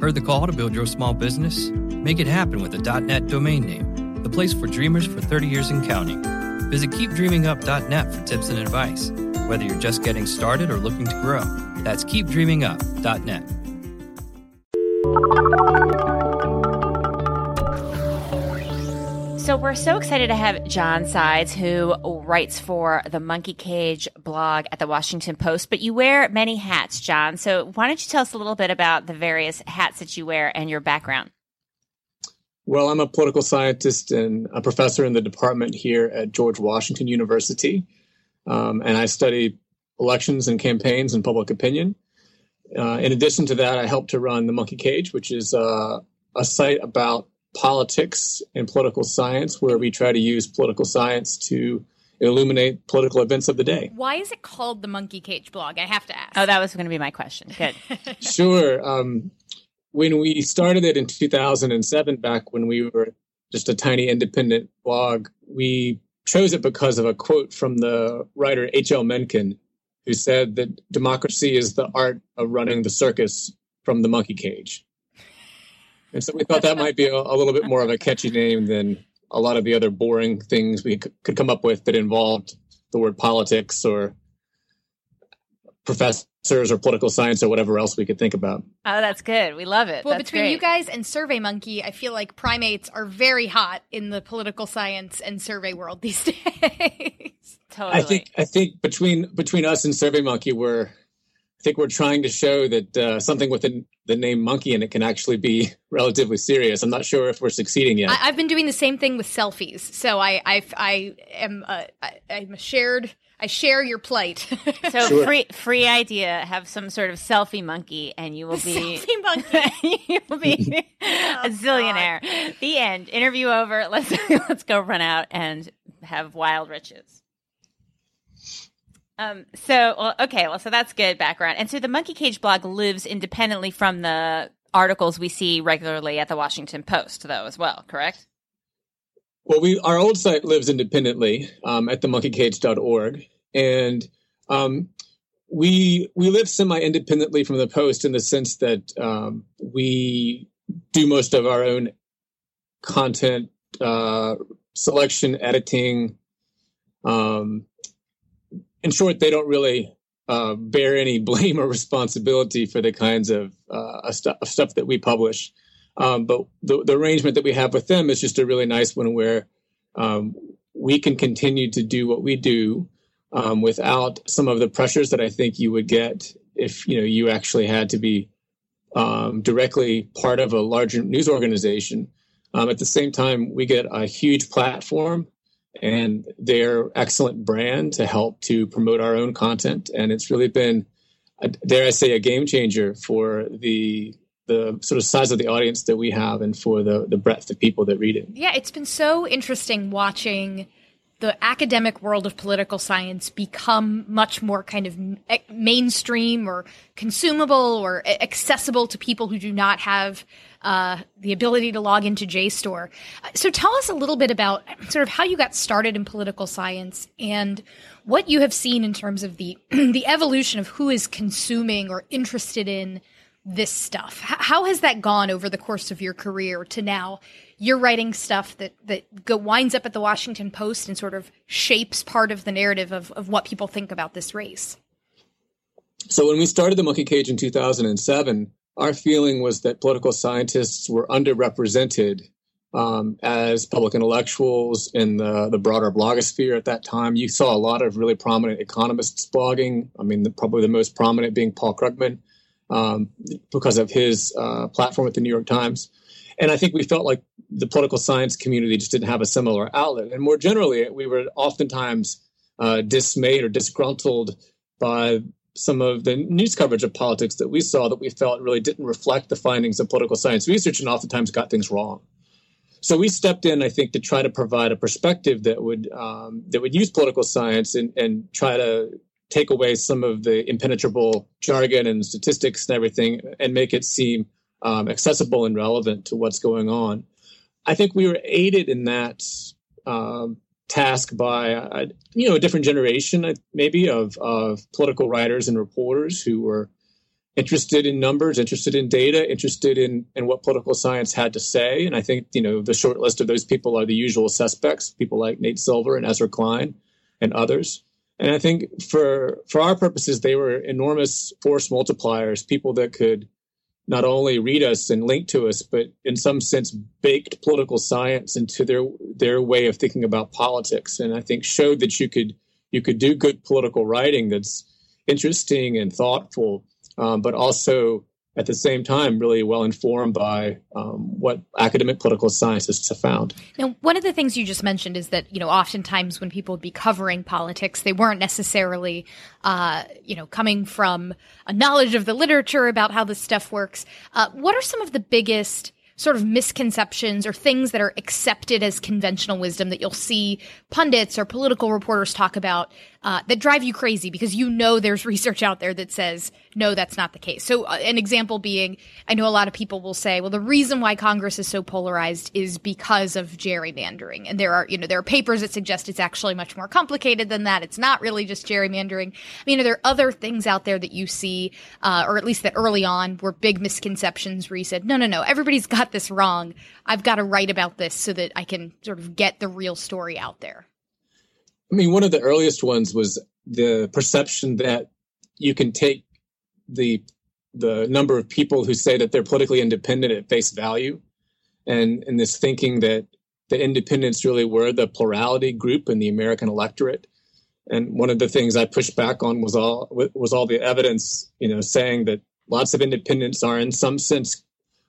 Heard the call to build your small business? Make it happen with a .net domain name, the place for dreamers for 30 years and counting. Visit keepdreamingup.net for tips and advice, whether you're just getting started or looking to grow. That's keepdreamingup.net. So we're so excited to have John Sides, who writes for the Monkey Cage blog at the Washington Post. But you wear many hats, John. So why don't you tell us a little bit about the various hats that you wear and your background? Well, I'm a political scientist and a professor in the department here at George Washington University, um, and I study elections and campaigns and public opinion. Uh, in addition to that, I help to run the Monkey Cage, which is uh, a site about politics and political science, where we try to use political science to illuminate political events of the day. Why is it called the Monkey Cage blog? I have to ask. Oh, that was going to be my question. Good. sure. Um, when we started it in 2007, back when we were just a tiny independent blog, we chose it because of a quote from the writer H.L. Mencken, who said that democracy is the art of running the circus from the monkey cage. And so we thought that might be a, a, little bit more of a catchy name than a lot of the other boring things we c- could come up with that involved the word politics or professors or political science or whatever else we could think about. Oh, that's good. We love it. Well, that's between great. you guys and Survey Monkey, I feel like primates are very hot in the political science and survey world these days. totally. I think I think between between us and Survey Monkey, we're I think we're trying to show that uh, something with the, the, name monkey in it can actually be relatively serious. I'm not sure if we're succeeding yet. I, have been doing the same thing with selfies, so I I, I am uh, I, I'm a shared. I share your plight. so sure. free free idea. Have some sort of selfie monkey, and you will be selfie monkey. you will be oh, a zillionaire. God. The end. Interview over. Let's let's go run out and have wild riches. Um, so, well, okay, well, so that's good background. And so the Monkey Cage blog lives independently from the articles we see regularly at the Washington Post, though, as well, correct? Well, we our old site lives independently um, at themonkeycage.org, and um, we we live semi-independently from the Post in the sense that um, we do most of our own content uh, selection, editing, um, in short, they don't really uh, bear any blame or responsibility for the kinds of, uh, stuff, that we publish. Um, but the, the, arrangement that we have with them is just a really nice one where um, we can continue to do what we do um, without some of the pressures that I think you would get if you know you actually had to be um, directly part of a larger news organization. Um, at the same time, we get a huge platform and their excellent brand to help to promote our own content. And it's really been, uh, dare I say, a game changer for the the sort of size of the audience that we have and for the the breadth of people that read it. Yeah, it's been so interesting watching the academic world of political science become much more kind of eh, mainstream or consumable or eh, accessible to people who do not have uh, the ability to log into JSTOR. So tell us a little bit about sort of how you got started in political science and what you have seen in terms of the the evolution of who is consuming or interested in this stuff. How has that gone over the course of your career to now? You're writing stuff that that go, winds up at the Washington Post and sort of shapes part of the narrative of, of what people think about this race. So when we started the Monkey Cage in 2007, our feeling was that political scientists were underrepresented um, as public intellectuals in the, the broader blogosphere at that time. You saw a lot of really prominent economists blogging. I mean, the, probably the most prominent being Paul Krugman um, because of his uh, platform at the New York Times. And I think we felt like the political science community just didn't have a similar outlet. And more generally, we were oftentimes uh, dismayed or disgruntled by some of the news coverage of politics that we saw that we felt really didn't reflect the findings of political science research and oftentimes got things wrong. So we stepped in, I think, to try to provide a perspective that would um, that would use political science and, and try to take away some of the impenetrable jargon and statistics and everything, and make it seem um, accessible and relevant to what's going on. I think we were aided in that um, task by a, you know a different generation uh, maybe of of political writers and reporters who were interested in numbers, interested in data, interested in in what political science had to say. And I think you know the short list of those people are the usual suspects, people like Nate Silver and Ezra Klein and others. And I think for for our purposes, they were enormous force multipliers, people that could not only read us and link to us, but in some sense baked political science into their their way of thinking about politics, and I think showed that you could you could do good political writing that's interesting and thoughtful, um, but also at the same time really well informed by um, what academic political scientists have found. Now, one of the things you just mentioned is that you know oftentimes when people would be covering politics, they weren't necessarily uh, you know coming from a knowledge of the literature about how this stuff works. Uh, what are some of the biggest sort of misconceptions or things that are accepted as conventional wisdom that you'll see pundits or political reporters talk about uh, that drive you crazy because you know there's research out there that says no, that's not the case. So, uh, an example being, I know a lot of people will say, well, the reason why Congress is so polarized is because of gerrymandering, and there are, you know, there are papers that suggest it's actually much more complicated than that. It's not really just gerrymandering. I mean, are there other things out there that you see, uh, or at least that early on were big misconceptions where you said, no, no, no, everybody's got this wrong. I've got to write about this so that I can sort of get the real story out there. I mean, one of the earliest ones was the perception that you can take the the number of people who say that they're politically independent at face value, and and this thinking that the independents really were the plurality group in the American electorate. And one of the things I pushed back on was all was all the evidence, you know, saying that lots of independents are in some sense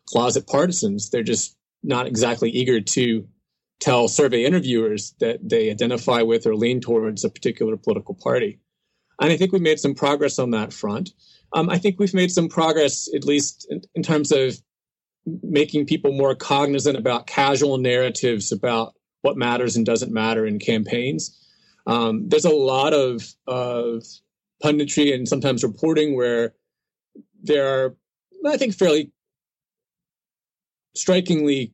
closet partisans. They're just not exactly eager to tell survey interviewers that they identify with or lean towards a particular political party. And I think we made some progress on that front. Um, I think we've made some progress, at least in, in, terms of making people more cognizant about casual narratives about what matters and doesn't matter in campaigns. Um, there's a lot of, of punditry and sometimes reporting where there are, I think, fairly strikingly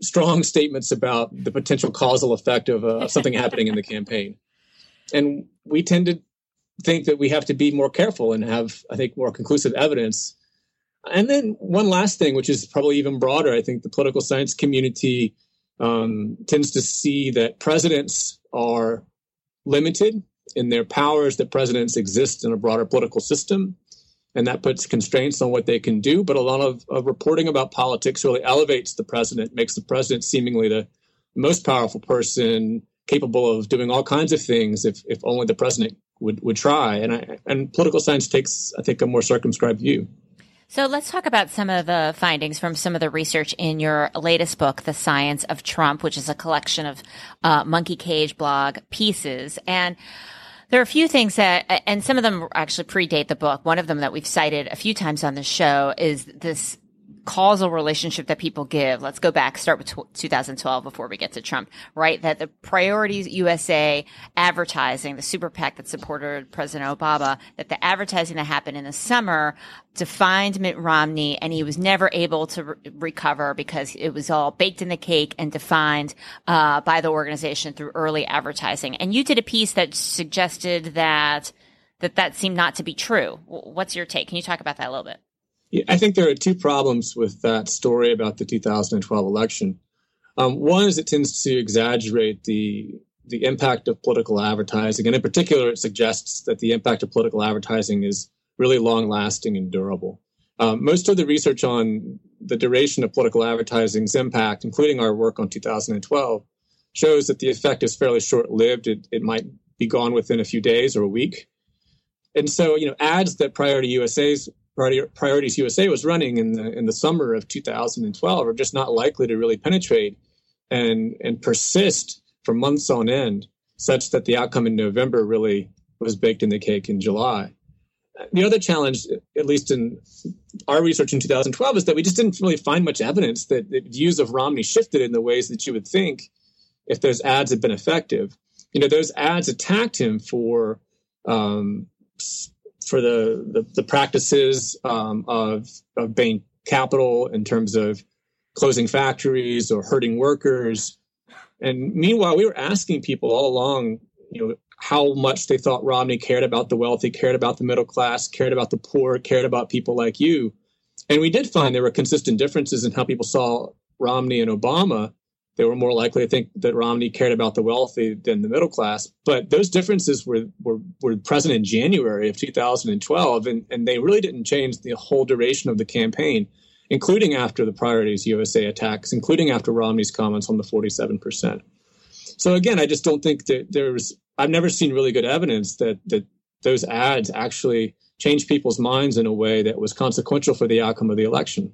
strong statements about the potential causal effect of uh, something happening in the campaign. And we tend to think that we have to be more careful and have, I think, more conclusive evidence. And then one last thing, which is probably even broader, I think the political science community um, tends to see that presidents are limited in their powers, that presidents exist in a broader political system, and that puts constraints on what they can do. But a lot of, of reporting about politics really elevates the president, makes the president seemingly the most powerful person capable of doing all kinds of things if, if only the president would, would try. And I, and political science takes, I think, a more circumscribed view. So let's talk about some of the findings from some of the research in your latest book, The Science of Trump, which is a collection of uh, monkey cage blog pieces. And there are a few things that, and some of them actually predate the book. One of them that we've cited a few times on the show is this causal relationship that people give. Let's go back, start with 2012 before we get to Trump, right? That the priorities USA advertising, the super PAC that supported President Obama, that the advertising that happened in the summer defined Mitt Romney and he was never able to re- recover because it was all baked in the cake and defined uh, by the organization through early advertising. And you did a piece that suggested that that that seemed not to be true. What's your take? Can you talk about that a little bit? I think there are two problems with that story about the 2012 election. Um, one is it tends to exaggerate the the impact of political advertising, and in particular, it suggests that the impact of political advertising is really long lasting and durable. Um, most of the research on the duration of political advertising's impact, including our work on 2012, shows that the effect is fairly short lived. It, it might be gone within a few days or a week. And so, you know, ads that Priority USA's Priorities USA was running in the in the summer of 2012 are just not likely to really penetrate and and persist for months on end, such that the outcome in November really was baked in the cake in July. the other challenge, at least in our research in 2012, is that we just didn't really find much evidence that, that views of Romney shifted in the ways that you would think if those ads had been effective. You know, those ads attacked him for um, for the the, the practices um, of of Bain Capital in terms of closing factories or hurting workers. And meanwhile, we were asking people all along, you know, how much they thought Romney cared about the wealthy, cared about the middle class, cared about the poor, cared about people like you. And we did find there were consistent differences in how people saw Romney and Obama. They were more likely to think that Romney cared about the wealthy than the middle class. But those differences were, were, were present in January of 2012, and, and they really didn't change the whole duration of the campaign, including after the Priorities USA attacks, including after Romney's comments on the 47%. So again, I just don't think that there's I've never seen really good evidence that that those ads actually changed people's minds in a way that was consequential for the outcome of the election.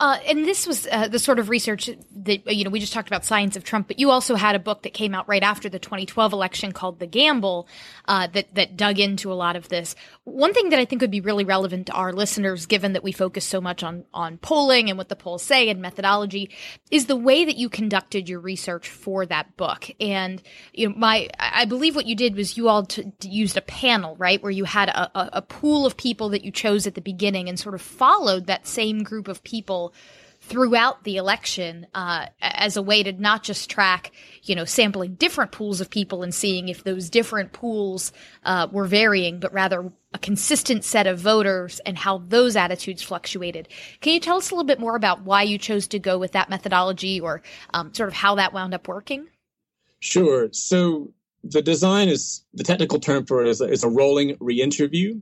Uh, and this was uh, the sort of research that you know we just talked about science of Trump, but you also had a book that came out right after the 2012 election called The Gamble uh, that that dug into a lot of this. One thing that I think would be really relevant to our listeners, given that we focus so much on on polling and what the polls say and methodology, is the way that you conducted your research for that book. And you know, my I believe what you did was you all t- used a panel, right, where you had a, a, a pool of people that you chose at the beginning and sort of followed that same group of people throughout the election uh, as a way to not just track, you know, sampling different pools of people and seeing if those different pools uh, were varying, but rather a consistent set of voters and how those attitudes fluctuated. Can you tell us a little bit more about why you chose to go with that methodology or um, sort of how that wound up working? Sure. So the design is the technical term for it is a, is a rolling re-interview.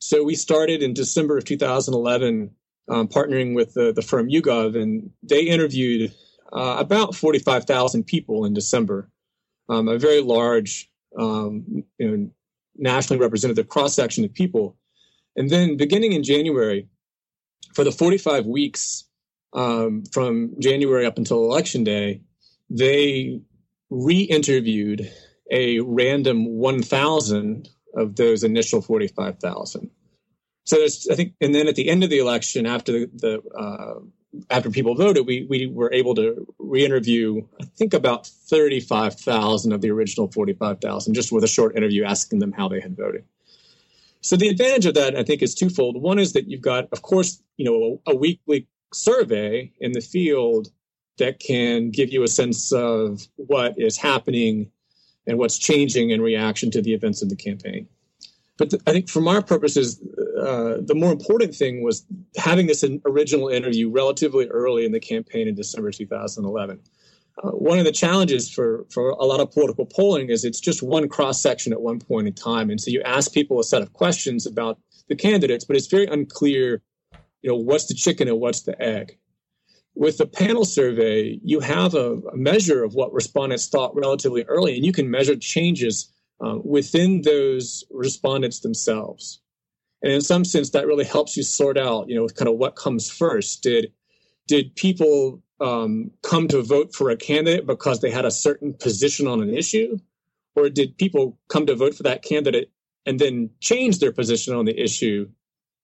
So we started in December of 2011 um, partnering with the, the firm YouGov, and they interviewed uh, about 45,000 people in December, um, a very large, um, you know, nationally representative cross section of people. And then beginning in January, for the 45 weeks um, from January up until election day, they re interviewed a random 1,000 of those initial 45,000 so there's, I think, and then at the end of the election, after the, the uh, after people voted, we we were able to re-interview, I think, about thirty-five thousand of the original forty-five thousand, just with a short interview asking them how they had voted. So the advantage of that, I think, is twofold. One is that you've got, of course, you know, a, a weekly survey in the field that can give you a sense of what is happening and what's changing in reaction to the events of the campaign. But I think from our purposes, uh, the more important thing was having this original interview relatively early in the campaign in December 2011. Uh, one of the challenges for, for a lot of political polling is it's just one cross section at one point in time. And so you ask people a set of questions about the candidates, but it's very unclear, you know, what's the chicken and what's the egg. With the panel survey, you have a, a measure of what respondents thought relatively early, and you can measure changes um, within those respondents themselves. And in some sense, that really helps you sort out, you know, kind of what comes first. Did did people um, come to vote for a candidate because they had a certain position on an issue, or did people come to vote for that candidate and then change their position on the issue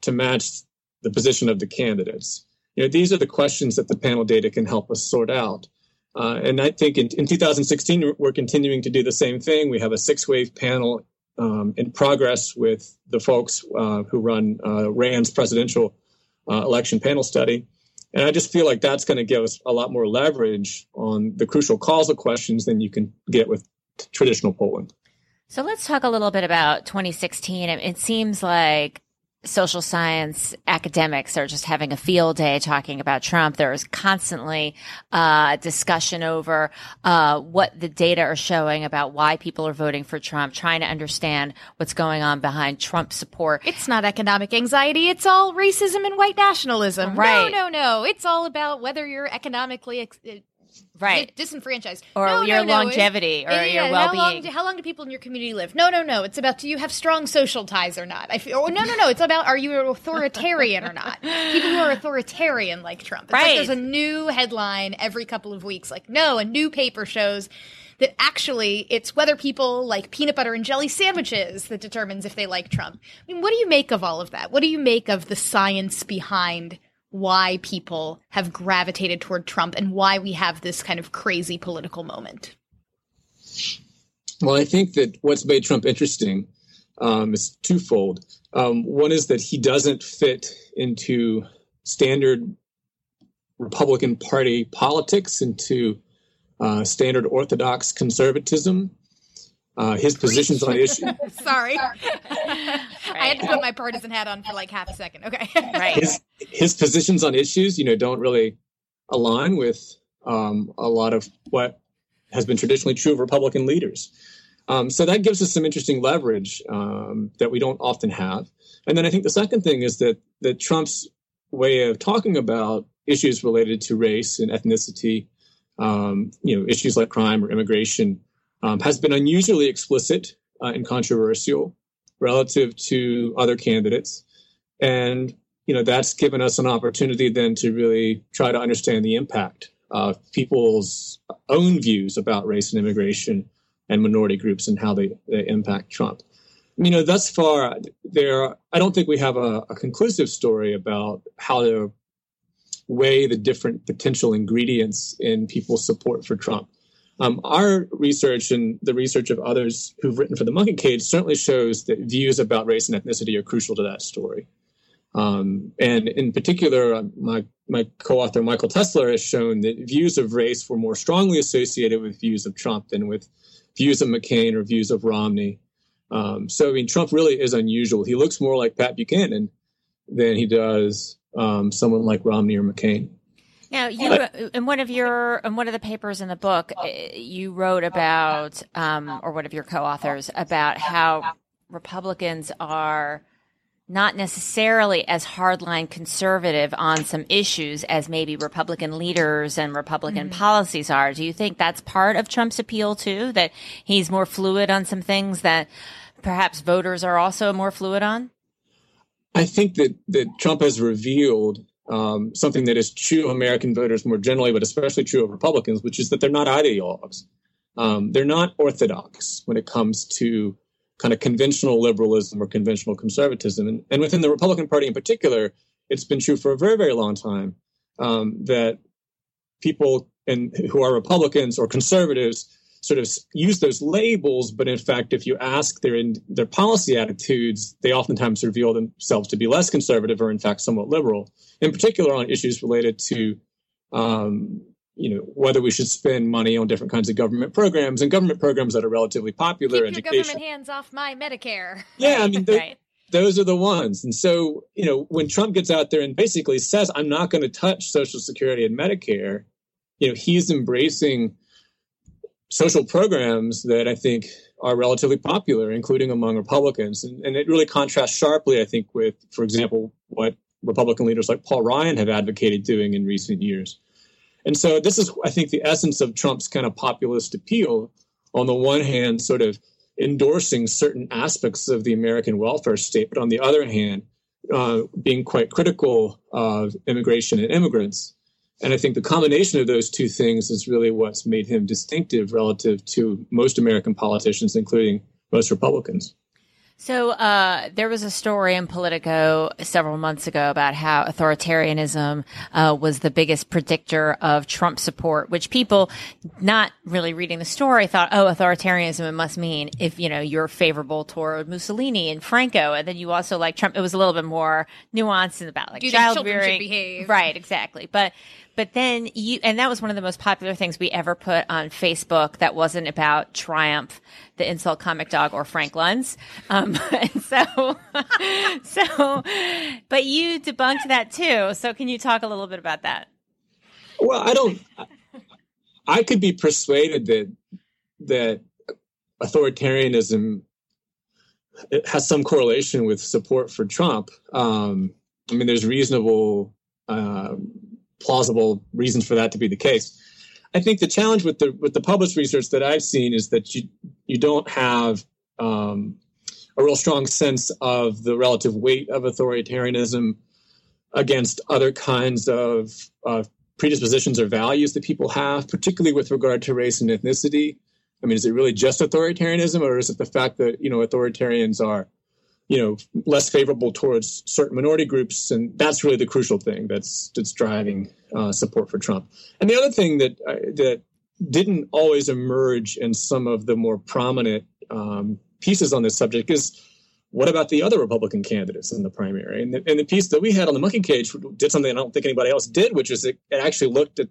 to match the position of the candidates? You know, these are the questions that the panel data can help us sort out. Uh, and I think in, in 2016, we're continuing to do the same thing. We have a six wave panel um, in progress with the folks uh, who run uh, RAND's presidential uh, election panel study. And I just feel like that's going to give us a lot more leverage on the crucial causal questions than you can get with traditional polling. So let's talk a little bit about 2016. It seems like social science academics are just having a field day talking about Trump. There is constantly uh, discussion over uh, what the data are showing about why people are voting for Trump, trying to understand what's going on behind Trump support. It's not economic anxiety. It's all racism and white nationalism. Right. No, no, no. It's all about whether you're economically ex- right. Disenfranchised. Or no, your no, no. longevity or yeah, your well-being how long, do, how long do people in your community live? No no no it's about do you have strong social ties or not? I feel, or no no no it's about are you an authoritarian or not? People who are authoritarian like trump. It's right like there's a new headline every couple of weeks. Like no a new paper shows that actually it's whether people like peanut butter and jelly sandwiches that determines if they like Trump. I mean, what do you make of all of that? What do you make of the science behind why people have gravitated toward Trump and why we have this kind of crazy political moment? Well, I think that what's made Trump interesting um, is twofold. Um, one is that he doesn't fit into standard Republican Party politics, into uh, standard Orthodox conservatism. Uh, his positions on issues. Sorry, right. I had to put my partisan hat on for like half a second. Okay, right. His, his positions on issues, you know, don't really align with um, a lot of what has been traditionally true of Republican leaders. Um, so that gives us some interesting leverage um, that we don't often have. And then I think the second thing is that that Trump's way of talking about issues related to race and ethnicity, um, you know, issues like crime or immigration, um, has been unusually explicit uh, and controversial relative to other candidates. And you know that's given us an opportunity then to really try to understand the impact of people's own views about race and immigration and minority groups and how they, they impact Trump. You know, thus far, there I don't think we have a, a conclusive story about how to weigh the different potential ingredients in people's support for Trump. Um, our research and the research of others who've written for the Monkey Cage certainly shows that views about race and ethnicity are crucial to that story. Um, and in particular, uh, my, my co-author Michael Tesler has shown that views of race were more strongly associated with views of Trump than with views of McCain or views of Romney. Um, so, I mean, Trump really is unusual. He looks more like Pat Buchanan than he does um, someone like Romney or McCain. Now, you in one of your in one of the papers in the book, eh, you wrote about, um, or one of your co-authors about how Republicans are not necessarily as hardline conservative on some issues as maybe Republican leaders and Republican mm-hmm. policies are. Do you think that's part of Trump's appeal too? That he's more fluid on some things that perhaps voters are also more fluid on? I think that, that Trump has revealed um, something that is true of American voters more generally, but especially true of Republicans, which is that they're not ideologues. Um, they're not orthodox when it comes to kind of conventional liberalism or conventional conservatism. And, and within the Republican Party in particular, it's been true for a very, very long time um, that people and who are Republicans or conservatives sort of use those labels, but in fact, if you ask their in, their policy attitudes, they oftentimes reveal themselves to be less conservative or in fact somewhat liberal. In particular, on issues related to um, you know whether we should spend money on different kinds of government programs and government programs that are relatively popular. Keep education. your government hands off my Medicare. Yeah, I mean, right. those are the ones. And so, you know, when Trump gets out there and basically says, "I'm not going to touch Social Security and Medicare," you know, he's embracing social programs that I think are relatively popular, including among Republicans, and, and it really contrasts sharply, I think, with, for example, what Republican leaders like Paul Ryan have advocated doing in recent years. And so this is, I think, the essence of Trump's kind of populist appeal. On the one hand, sort of endorsing certain aspects of the American welfare state, but on the other hand, uh, being quite critical of immigration and immigrants. And I think the combination of those two things is really what's made him distinctive relative to most American politicians, including most Republicans. So uh, there was a story in Politico several months ago about how authoritarianism uh, was the biggest predictor of Trump support, which people not really reading the story thought, oh, authoritarianism it must mean if you know you're favorable toward Mussolini and Franco, and then you also like Trump. It was a little bit more nuanced about like Do child think children rearing, should behave? right? Exactly, but but then you, and that was one of the most popular things we ever put on Facebook that wasn't about Triumph, the insult comic dog, or Frank Luntz. Um, and so, so, but you debunked that too. So can you talk a little bit about that? Well, I don't, I could be persuaded that, that authoritarianism it has some correlation with support for Trump. Um, I mean, there's reasonable um, plausible reasons for that to be the case. I think the challenge with the with the published research that I've seen is that you you don't have um, a real strong sense of the relative weight of authoritarianism against other kinds of uh, predispositions or values that people have, particularly with regard to race and ethnicity. I mean, is it really just authoritarianism, or is it the fact that you know authoritarians are, you know, less favorable towards certain minority groups, and that's really the crucial thing that's that's driving uh, support for Trump. And the other thing that uh, that didn't always emerge in some of the more prominent um, pieces on this subject is what about the other Republican candidates in the primary? And the, and the, piece that we had on the monkey cage did something I don't think anybody else did, which is it, it actually looked at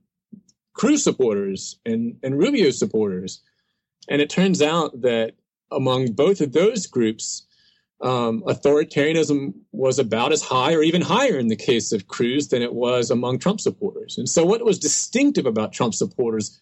Cruz supporters and, and Rubio supporters. And it turns out that among both of those groups, um, authoritarianism was about as high or even higher in the case of Cruz than it was among Trump supporters. And so, what was distinctive about Trump supporters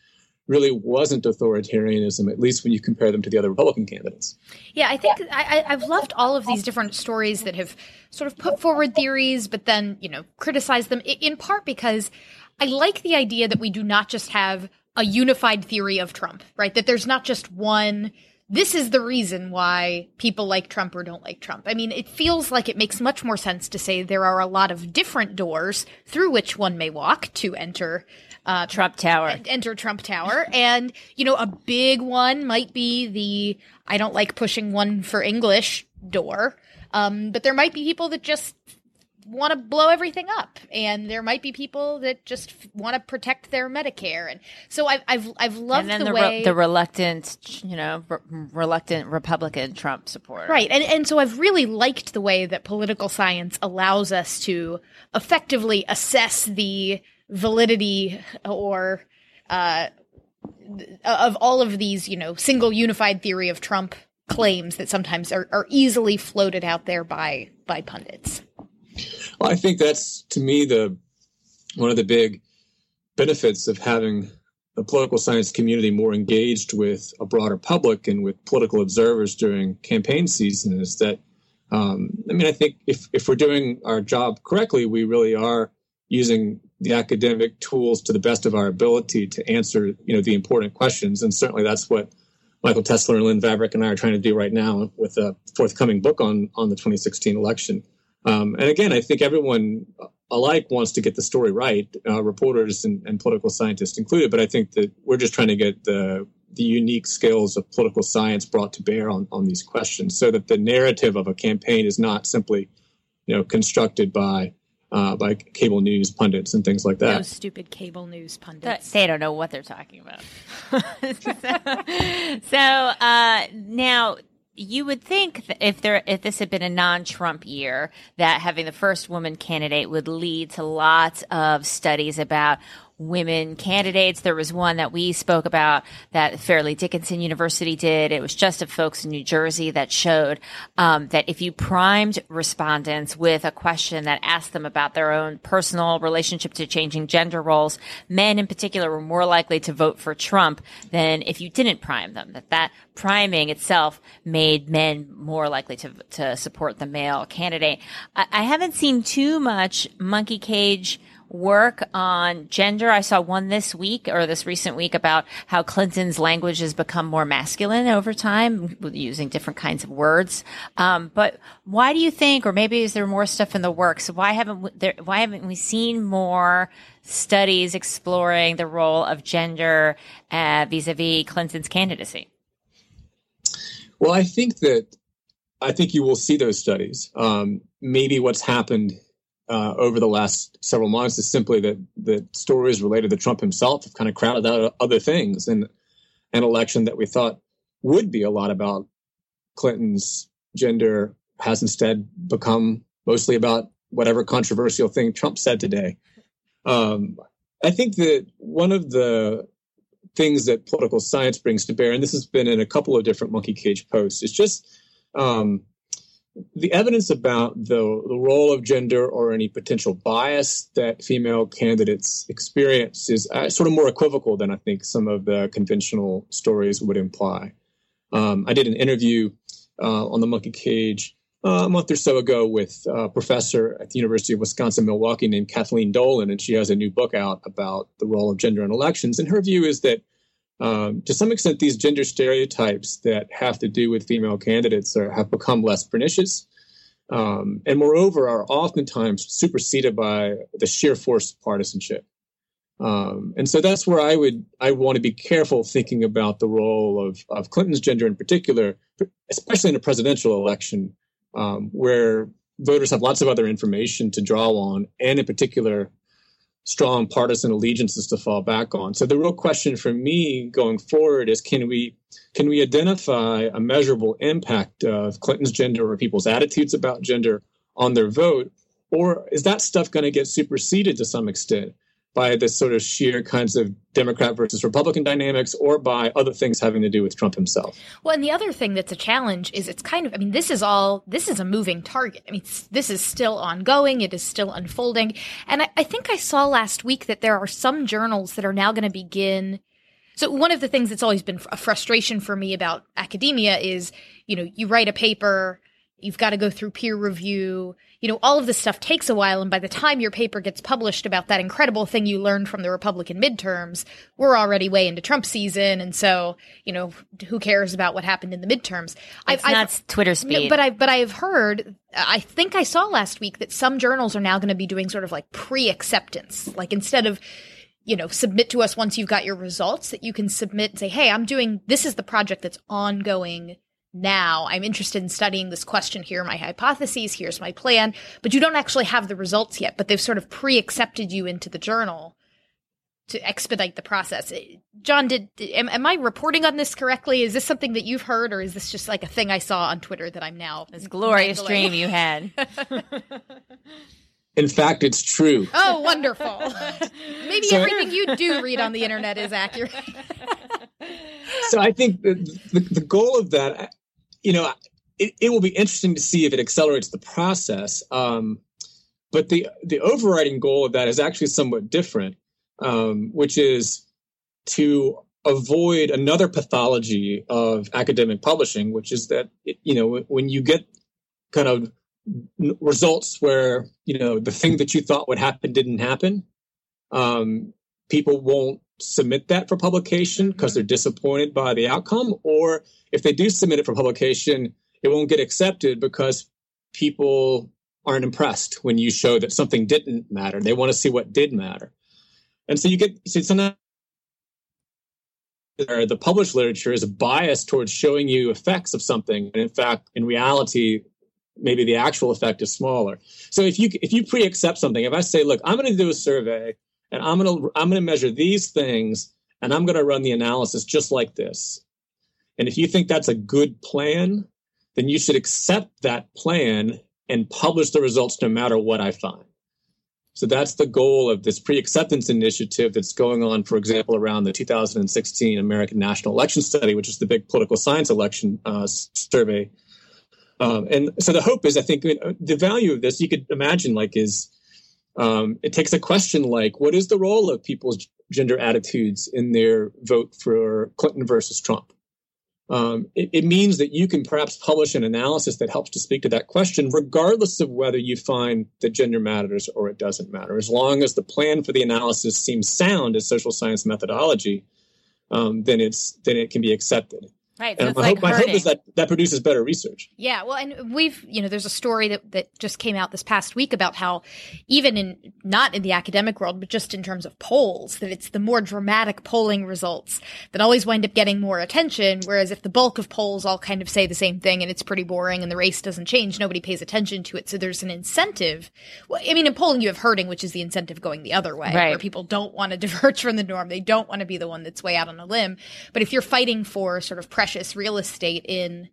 really wasn't authoritarianism, at least when you compare them to the other Republican candidates. Yeah, I think I, have loved all of these different stories that have sort of put forward theories, but then, you know, criticized them in part because I like the idea that we do not just have a unified theory of Trump, right? That there's not just one. This is the reason why people like Trump or don't like Trump. I mean, it feels like it makes much more sense to say there are a lot of different doors through which one may walk to enter uh, Trump Tower. Enter Trump Tower. and, you know, a big one might be the I don't like pushing one for English door. Um, but there might be people that just want to blow everything up. And there might be people that just want to protect their medicare. And so i've i've, I've loved the, the, way re- the reluctant you know re- reluctant republican trump supporter. Right. And and so i've really liked the way that political science allows us to effectively assess the validity or uh, of all of these, you know, single unified theory of Trump claims that sometimes are, are easily floated out there by by pundits. Well, I think that's to me the one of the big benefits of having the political science community more engaged with a broader public and with political observers during campaign season is that um, I mean I think if if we're doing our job correctly, we really are using the academic tools to the best of our ability to answer you know the important questions. And certainly that's what michael tesler and lynn vavreck and i are trying to do right now with a forthcoming book on on the 2016 election um, and again i think everyone alike wants to get the story right uh, reporters and, and, political scientists included but i think that we're just trying to get the the unique skills of political science brought to bear on, on these questions so that the narrative of a campaign is not simply you know constructed by uh, by cable news pundits and things like that. Those stupid cable news pundits. They don't know what they're talking about. so, so uh, now you would think if there if this had been a non-Trump year, that having the first woman candidate would lead to lots of studies about women candidates. There was one that we spoke about that Fairleigh Dickinson University did. It was just of folks in New Jersey that showed um, that if you primed respondents with a question that asked them about their own personal relationship to changing gender roles, men in particular were more likely to vote for Trump than if you didn't prime them. That that priming itself made men more likely to to support the male candidate. I, I haven't seen too much monkey cage work on gender. I saw one this week or this recent week about how Clinton's language has become more masculine over time, using different kinds of words. Um, but why do you think, or maybe is there more stuff in the works? Why haven't there, why haven't we seen more studies exploring the role of gender uh, vis-a-vis Clinton's candidacy? Well, I think that I think you will see those studies. Um, maybe what's happened uh, over the last several months is simply that the stories related to Trump himself have kind of crowded out other things. And an election that we thought would be a lot about Clinton's gender has instead become mostly about whatever controversial thing Trump said today. Um, I think that one of the things that political science brings to bear, and this has been in a couple of different monkey cage posts, is just um, the evidence about the, the role of gender or any potential bias that female candidates experience is uh, sort of more equivocal than I think some of the conventional stories would imply. Um, I did an interview uh, on the Monkey Cage uh, a month or so ago with a professor at the University of Wisconsin Milwaukee named Kathleen Dolan, and she has a new book out about the role of gender in elections. And her view is that um, to some extent, these gender stereotypes that have to do with female candidates are, have become less pernicious. Um, and moreover, are oftentimes superseded by the sheer force of partisanship. Um, and so that's where I would I want to be careful thinking about the role of of Clinton's gender in particular, especially in a presidential election um, where voters have lots of other information to draw on, and in particular, strong partisan allegiances to fall back on. So the real question for me going forward is can we can we identify a measurable impact of Clinton's gender or people's attitudes about gender on their vote, or is that stuff going to get superseded to some extent by the sort of sheer kinds of Democrat versus Republican dynamics or by other things having to do with Trump himself. Well, and the other thing that's a challenge is it's kind of, I mean, this is all, this is a moving target. I mean, this is still ongoing, it is still unfolding. And I, I think I saw last week that there are some journals that are now going to begin. So, one of the things that's always been a frustration for me about academia is, you know, you write a paper, you've got to go through peer review, you know, all of this stuff takes a while. And by the time your paper gets published about that incredible thing you learned from the Republican midterms, we're already way into Trump season. And so, you know, who cares about what happened in the midterms? It's I've, not I've, Twitter speed. No, but I, but I've heard, I think I saw last week that some journals are now going to be doing sort of like pre-acceptance. Like instead of, you know, submit to us once you've got your results that you can submit and say, Hey, I'm doing, this is the project that's ongoing now I'm interested in studying this question. Here are my hypotheses. Here's my plan. But you don't actually have the results yet, but they've sort of pre accepted you into the journal to expedite the process. Eh, John, did am, am, I reporting on this correctly? Is this something that you've heard, or is this just like a thing I saw on Twitter that I'm now this glorious dream you had? In fact, it's true. Oh, wonderful! Maybe so, everything you do read on the internet is accurate. so I think the, the, the goal of that you know, it, it, will be interesting to see if it accelerates the process. Um, but the the overriding goal of that is actually somewhat different, um, which is to avoid another pathology of academic publishing, which is that you know when you get kind of results where you know the thing that you thought would happen didn't happen, um, people won't submit that for publication because they're disappointed by the outcome, or if they do submit it for publication, it won't get accepted because people aren't impressed when you show that something didn't matter. They want to see what did matter. And so you get so sometimes the published literature is biased towards showing you effects of something, and in fact, in reality, maybe the actual effect is smaller. So if you if you pre-accept something, if I say, look, I'm going to do a survey and I'm going to I'm going to measure these things, and I'm going to run the analysis just like this, and if you think that's a good plan, then you should accept that plan and publish the results no matter what I find. So that's the goal of this pre acceptance initiative that's going on, for example, around the 2016 American National Election Study, which is the big political science election uh, survey. Um, and so the hope is, I think, the value of this, you could imagine, like, is um, it takes a question like, what is the role of people's gender attitudes in their vote for Clinton versus Trump? um, it, it, means that you can perhaps publish an analysis that helps to speak to that question, regardless of whether you find that gender matters or it doesn't matter. As long as the plan for the analysis seems sound as social science methodology, um, then it's then it can be accepted. Right. So and my, like hope, my hope is that that produces better research. Yeah. Well, and we've, you know, there's a story that, that just came out this past week about how even in, not in the academic world, but just in terms of polls, that it's the more dramatic polling results that always wind up getting more attention. Whereas if the bulk of polls all kind of say the same thing and it's pretty boring and the race doesn't change, nobody pays attention to it. So there's an incentive. Well, I mean, in polling, you have herding, which is the incentive going the other way, right. where people don't want to diverge from the norm. They don't want to be the one that's way out on a limb. But if you're fighting for sort of pressure precious real estate in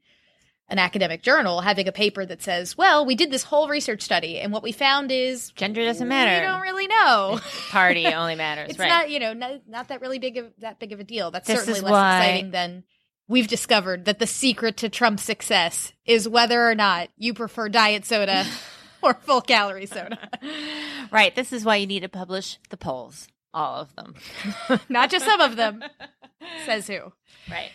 an academic journal having a paper that says, well, we did this whole research study and what we found is gender doesn't matter. We don't really know. Party only matters. it's right. not, you know, not, not, that really big of that big of a deal. That's this certainly less why... exciting than we've discovered that the secret to Trump's success is whether or not you prefer diet soda or full calorie soda. right. This is why you need to publish the polls. All of them. not just some of them. Says who. Right.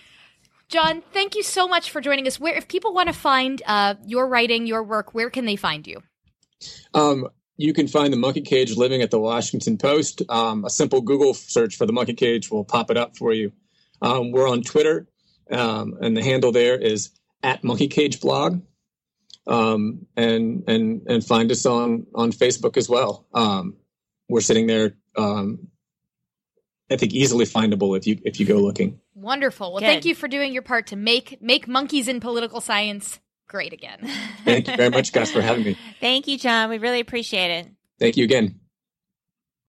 John, thank you so much for joining us. Where, if people want to find uh, your writing, your work, where can they find you? Um, you can find the Monkey Cage living at the Washington Post. Um, a simple Google search for the Monkey Cage will pop it up for you. Um, we're on Twitter, um, and the handle there is at Monkey Cage Blog. Um, and and and find us on on Facebook as well. Um, we're sitting there I think easily findable if you if you go looking. Wonderful. Well, Good. thank you for doing your part to make make monkeys in political science great again. Thank you very much, guys, for having me. Thank you, John. We really appreciate it. Thank you again.